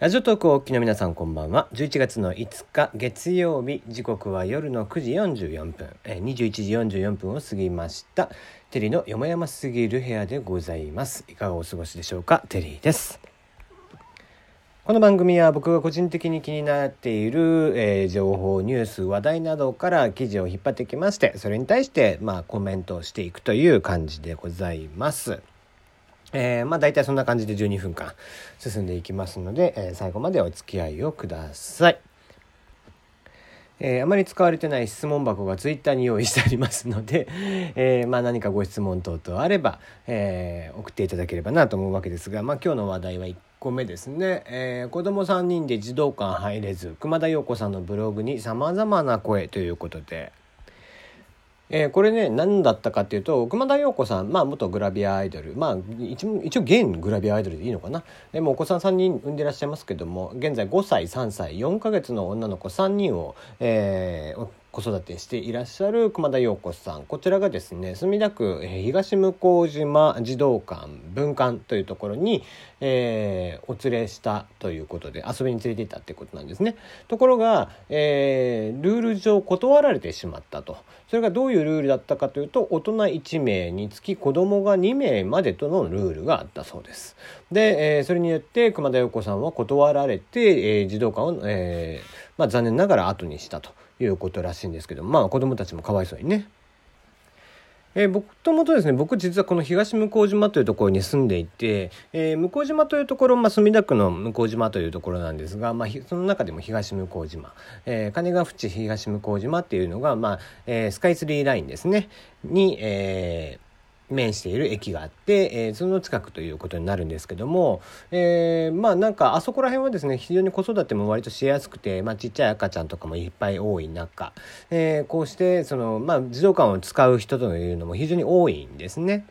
ラジオトークをお聞きの皆さんこんばんは。11月の5日月曜日、時刻は夜の9時44分、えー、21時44分を過ぎました。テリーのよもやますぎる部屋でございます。いかがお過ごしでしょうか？テリーです。この番組は僕が個人的に気になっている、えー、情報、ニュース、話題などから記事を引っ張ってきまして、それに対して、まあ、コメントをしていくという感じでございます。えー、まあ大体そんな感じで12分間進んでいきますので、えー、最後までお付き合いをください。えー、あまり使われてない質問箱がツイッターに用意してありますので、えー、まあ何かご質問等々あれば、えー、送っていただければなと思うわけですが、まあ今日の話題は1個目ですね、えー、子供3人で児童館入れず熊田陽子さんのブログにさまざまな声ということで、えー、これね何だったかっていうと熊田曜子さん、まあ、元グラビアアイドル。まあ一一応現グラビアアイドルでいいのかな。でもお子さん3人産んでらっしゃいますけども現在5歳3歳4か月の女の子3人を、えー、子育てしていらっしゃる熊田陽子さん。こちらがですね墨田区東向島児童館文館というところに、えー、お連れしたということで遊びに連れて行ったってことなんですね。ところが、えー、ルール上断られてしまったと。それがどういうルールだったかというと大人1名につき子供が2名までとのルールがあったそうです。で、えー、それによって熊田陽子さんは断られて、えー、児童館を、えーまあ、残念ながら後にしたと。いうことらしいんですけどまあ子供たちもかわいそうにね。えー、僕ともとですね僕実はこの東向島というところに住んでいて、えー、向島というところ、まあ、墨田区の向島というところなんですが、まあ、その中でも東向島、えー、金ヶ淵東向島っていうのが、まあえー、スカイツリーラインですねに、えー面している駅があって、えー、その近くということになるんですけども、えー、まあなんかあそこら辺はですね非常に子育ても割としやすくて、まあ、ちっちゃい赤ちゃんとかもいっぱい多い中、えー、こうしてその、まあ、児童館を使う人というのも非常に多いんですね。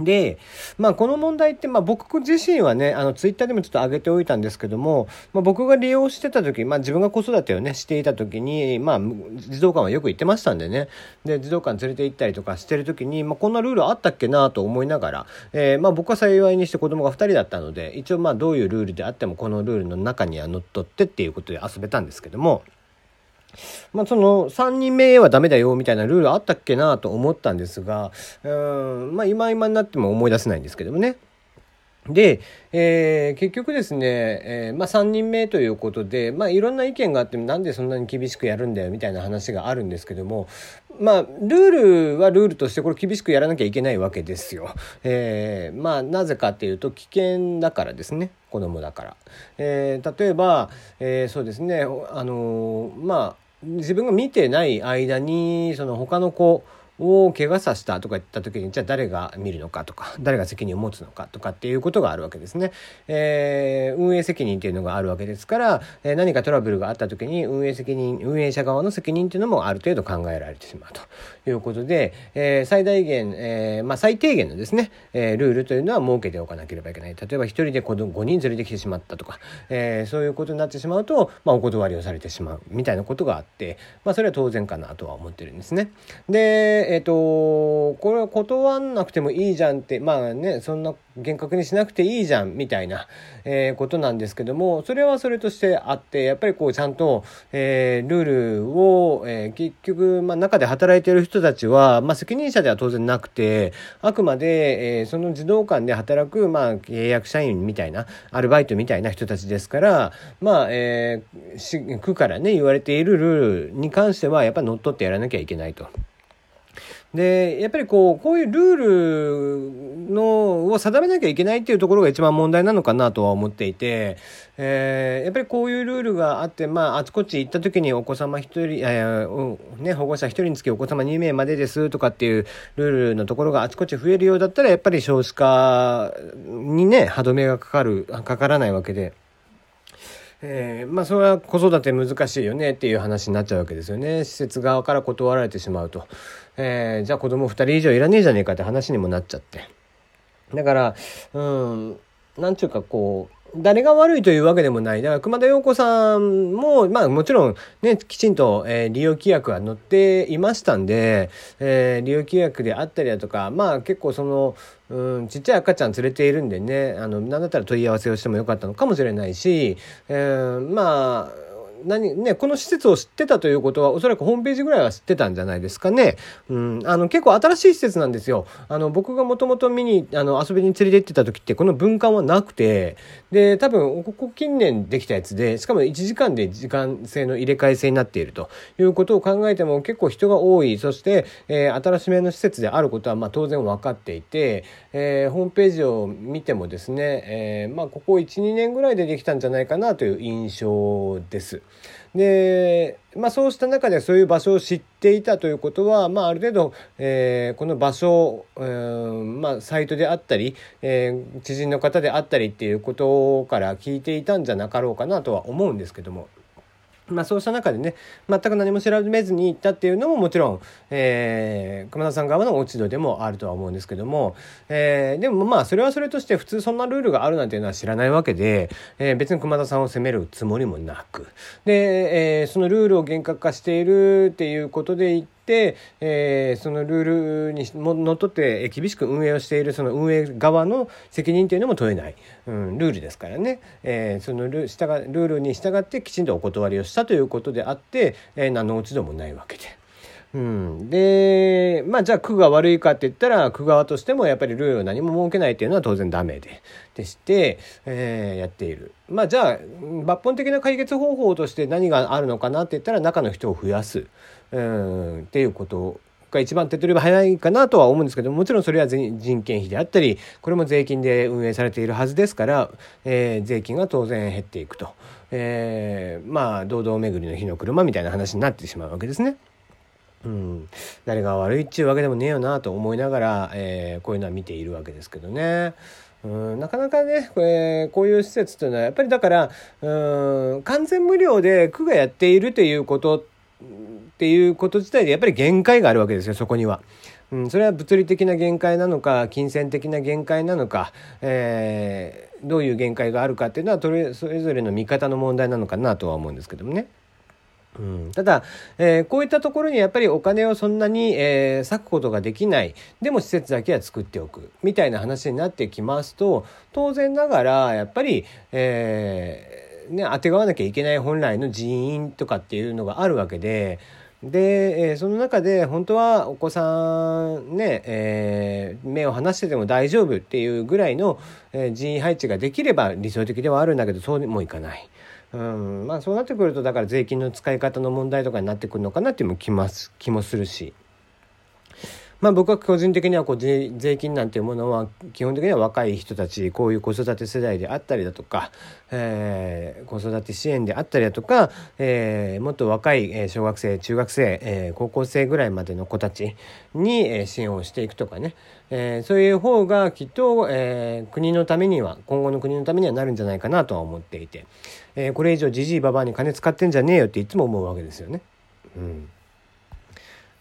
で、まあこの問題って、まあ僕自身はね、あのツイッターでもちょっと上げておいたんですけども、まあ僕が利用してた時、まあ自分が子育てをね、していた時に、まあ児童館はよく行ってましたんでね、で、児童館連れて行ったりとかしてる時に、まあこんなルールあったっけなと思いながら、えー、まあ僕は幸いにして子供が2人だったので、一応まあどういうルールであってもこのルールの中には乗っ取ってっていうことで遊べたんですけども、まあ、その3人目はダメだよみたいなルールあったっけなと思ったんですが、うん、まあ今今になっても思い出せないんですけどもね。で、えー、結局ですね、えー、まあ、3人目ということで、まあ、いろんな意見があってなんでそんなに厳しくやるんだよみたいな話があるんですけども、まあ、ルールはルールとしてこれ厳しくやらなきゃいけないわけですよ。えー、まあ、なぜかっていうと危険だからですね子供だから。え、例えば、え、そうですねあのまあ自分が見てない間にその他の子を怪我させたとか言った時にじゃあ誰が見るのかとか誰が責任を持つのかとかっていうことがあるわけですね。えー、運営責任っていうのがあるわけですから、えー、何かトラブルがあった時に運営責任運営者側の責任っていうのもある程度考えられてしまうということで、えー、最大限、えーまあ、最低限のですね、えー、ルールというのは設けておかなければいけない。例えば1人で子供5人連れてきてしまったとか、えー、そういうことになってしまうと、まあ、お断りをされてしまうみたいなことがあって、まあ、それは当然かなとは思ってるんですね。で、えっ、ー、と、これは断んなくてもいいじゃんって、まあね、そんな厳格にしなくていいじゃんみたいな、えー、ことなんですけども、それはそれとしてあって、やっぱりこうちゃんと、えー、ルールを、え、結局、まあ中で働いてる人たちは、まあ責任者では当然なくて、あくまで、え、その児童館で働く、まあ契約社員みたいな、アルバイトみたいな人たちですから、まあ、えー、区からね、言われているルールに関しては、やっぱり乗っ取ってやらなきゃいけないと。で、やっぱりこう、こういうルールの、を定めなきゃいけないっていうところが一番問題なのかなとは思っていて、えー、やっぱりこういうルールがあって、まあ、あちこち行った時にお子様一人、えね、保護者一人につきお子様2名までですとかっていうルールのところがあちこち増えるようだったら、やっぱり少子化にね、歯止めがかかる、かからないわけで。えー、まあそれは子育て難しいよねっていう話になっちゃうわけですよね。施設側から断られてしまうと、えー、じゃあ子供2人以上いらねえじゃねえかって話にもなっちゃって。だからうんなんちゅうかこう誰が悪いというわけでもない。だから熊田陽子さんも、まあもちろんね、きちんと、えー、利用規約は載っていましたんで、えー、利用規約であったりだとか、まあ結構その、うん、ちっちゃい赤ちゃん連れているんでね、あの、なんだったら問い合わせをしてもよかったのかもしれないし、えー、まあ、何ね、この施設を知ってたということは、おそらくホームページぐらいは知ってたんじゃないですかね。うん、あの、結構新しい施設なんですよ。あの、僕がもともと見に、あの、遊びに連れて行ってた時って、この文館はなくて、で、多分、ここ近年できたやつで、しかも1時間で時間制の入れ替え制になっているということを考えても、結構人が多い、そして、えー、新しめの施設であることは、まあ、当然分かっていて、えー、ホームページを見てもですね、えー、まあ、ここ1、2年ぐらいでできたんじゃないかなという印象です。で、まあ、そうした中でそういう場所を知っていたということは、まあ、ある程度、えー、この場所、えー、まあ、サイトであったり、えー、知人の方であったりっていうことから聞いていたんじゃなかろうかなとは思うんですけども。まあそうした中でね、全く何も調べずに行ったっていうのももちろん、えー、熊田さん側の落ち度でもあるとは思うんですけども、えー、でもまあそれはそれとして普通そんなルールがあるなんていうのは知らないわけで、えー、別に熊田さんを責めるつもりもなく、で、えー、そのルールを厳格化しているっていうことで言って、えー、そのルールにのっとって厳しく運営をしているその運営側の責任というのも問えない、うん、ルールですからね、えー、そのル従ルールに従ってきちんとお断りをしたということであって、えー、何の落ち度もないわけで。うん、でまあじゃあ区が悪いかって言ったら区側としてもやっぱりルールを何も設けないっていうのは当然ダメででして、えー、やっている。まあじゃあ抜本的な解決方法として何があるのかなって言ったら中の人を増やす、うん、っていうことが一番手っ取り早いかなとは思うんですけどもちろんそれは人件費であったりこれも税金で運営されているはずですから、えー、税金が当然減っていくと、えー、まあ堂々巡りの火の車みたいな話になってしまうわけですね。うん、誰が悪いっちゅうわけでもねえよなと思いながら、えー、こういうのは見ているわけですけどね。うん、なかなかね、えー、こういう施設というのはやっぱりだからうん完全無料で区がやっているということっていうこと自体でやっぱり限界があるわけですよそこには。うん、それは物理的な限界なのか金銭的な限界なのか、えー、どういう限界があるかっていうのはそれぞれの見方の問題なのかなとは思うんですけどもね。うん、ただ、えー、こういったところにやっぱりお金をそんなに、えー、割くことができないでも施設だけは作っておくみたいな話になってきますと当然ながらやっぱり、えーね、あてがわなきゃいけない本来の人員とかっていうのがあるわけで。で、その中で本当はお子さんね、えー、目を離してても大丈夫っていうぐらいの、人員配置ができれば理想的ではあるんだけどそうもいかない。うんまあ、そうなってくるとだから税金の使い方の問題とかになってくるのかなっていうも気ます気もするし。まあ、僕は個人的にはこう税金なんていうものは基本的には若い人たちこういう子育て世代であったりだとか、えー、子育て支援であったりだとか、えー、もっと若い小学生中学生、えー、高校生ぐらいまでの子たちに支援をしていくとかね、えー、そういう方がきっと、えー、国のためには今後の国のためにはなるんじゃないかなとは思っていて、えー、これ以上じじいばばに金使ってんじゃねえよっていつも思うわけですよね。うん。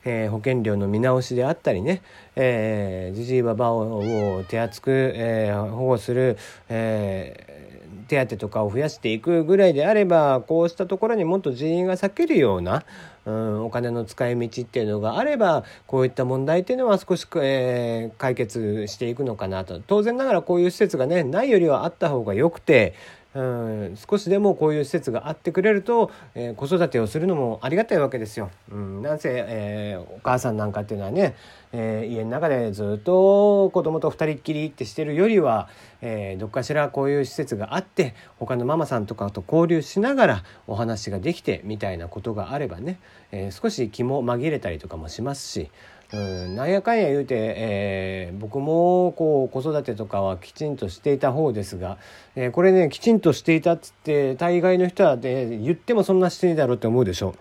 えー、保険料の見直しであったりね、えー、じじいばばを手厚く、えー、保護する、えー、手当とかを増やしていくぐらいであればこうしたところにもっと人員が避けるような、うん、お金の使い道っていうのがあればこういった問題っていうのは少し、えー、解決していくのかなと。当然ながらこういう施設がねないよりはあった方がよくてうん、少しでもこういう施設があってくれると、えー、子育てをするのもありがたいわけですよ。うん、なんせ、えー、お母さんなんかっていうのはね、えー、家の中でずっと子供と二人っきりってしてるよりは、えどっかしらこういう施設があって他のママさんとかと交流しながらお話ができてみたいなことがあればね、え少し気も紛れたりとかもしますし。うん、なんやかんや言うて、えー、僕もこう子育てとかはきちんとしていた方ですが、えー、これねきちんとしていたっつって大概の人は、ね、言ってもそんなしていいだろうって思うでしょ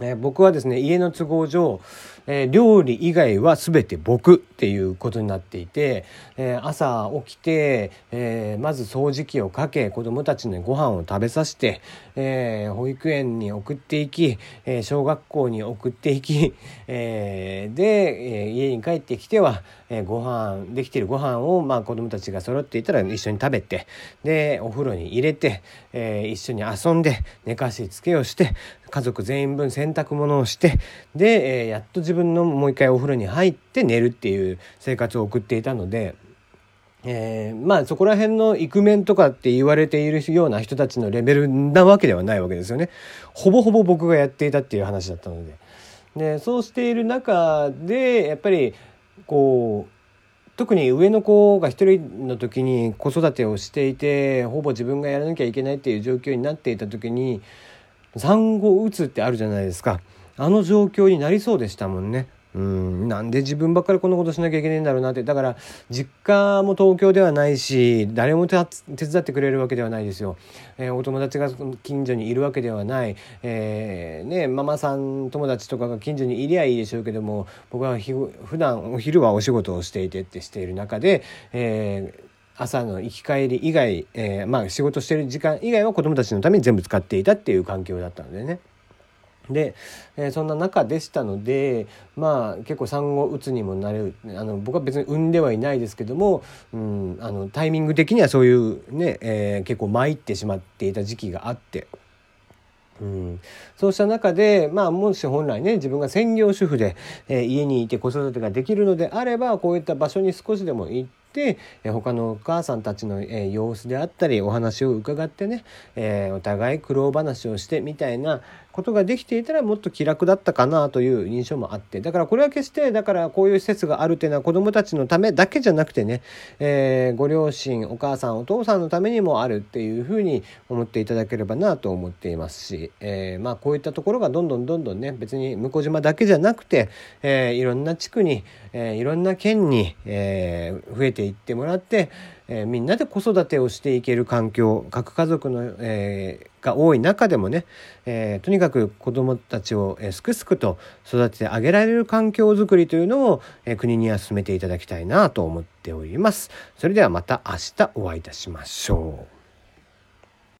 う。え、僕はですね家の都合上、えー、料理以外は全て僕っていうことになっていて、えー、朝起きて、えー、まず掃除機をかけ子供たちにご飯を食べさせて、え、保育園に送っていき、え、小学校に送っていき、え、で、え、家に帰ってきては、えー、ご飯できてるご飯をまあ子供たちが揃っていたら一緒に食べてでお風呂に入れて、え、一緒に遊んで寝かしつけをして家族全員分洗濯物をしてで、え、やっと自分分のもう一回お風呂に入って寝るっていう生活を送っていたので。えー、まあそこら辺のイクメンとかって言われているような人たちのレベルなわけではないわけですよね。ほぼほぼ僕がやっていたっていう話だったので。でそうしている中でやっぱりこう特に上の子が一人の時に子育てをしていてほぼ自分がやらなきゃいけないっていう状況になっていた時に産後うつってあるじゃないですかあの状況になりそうでしたもんね。うんなんで自分ばっかりこんなことしなきゃいけないんだろうなってだから実家も東京ではないし誰も手伝ってくれるわけではないですよ、えー、お友達が近所にいるわけではない、えー、ねママさん友達とかが近所にいりゃいいでしょうけども僕はひ普段お昼はお仕事をしていてってしている中で、えー朝の行き帰り以外、え、まあ仕事してる時間以外は子供たちのために全部使っていたっていう環境だったのでね。で、えー、そんな中でしたのでまあ結構産後うつにもなれるあの僕は別に産んではいないですけども、うん、あのタイミング的にはそういうね、えー、結構参ってしまっていた時期があって。うん、そうした中で、まあ、もし本来ね自分が専業主婦で、えー、家にいて子育てができるのであればこういった場所に少しでも行って、え、他のお母さんたちの、え、様子であったりお話を伺ってね、えお互い苦労話をしてみたいなことができていたらもっと気楽だったかなという印象もあって。だからこれは決してだからこういう施設があるっていうのは子どもたちのためだけじゃなくてね、えー、ご両親お母さんお父さんのためにもあるっていうふうに思っていただければなと思っていますし、えー、まあこういったところがどんどんどんどんね別に向島だけじゃなくて、えー、いろんな地区に、えいろんな県に、え増えていってもらって、えー、みんなで子育てをしていける環境核家族の、えー、が多い中でもね、えー、とにかく子どもたちを、えー、すくすくと育ててあげられる環境づくりというのを、えー、国には進めていただきたいなと思っております。それではまた明日お会いいたしましょう。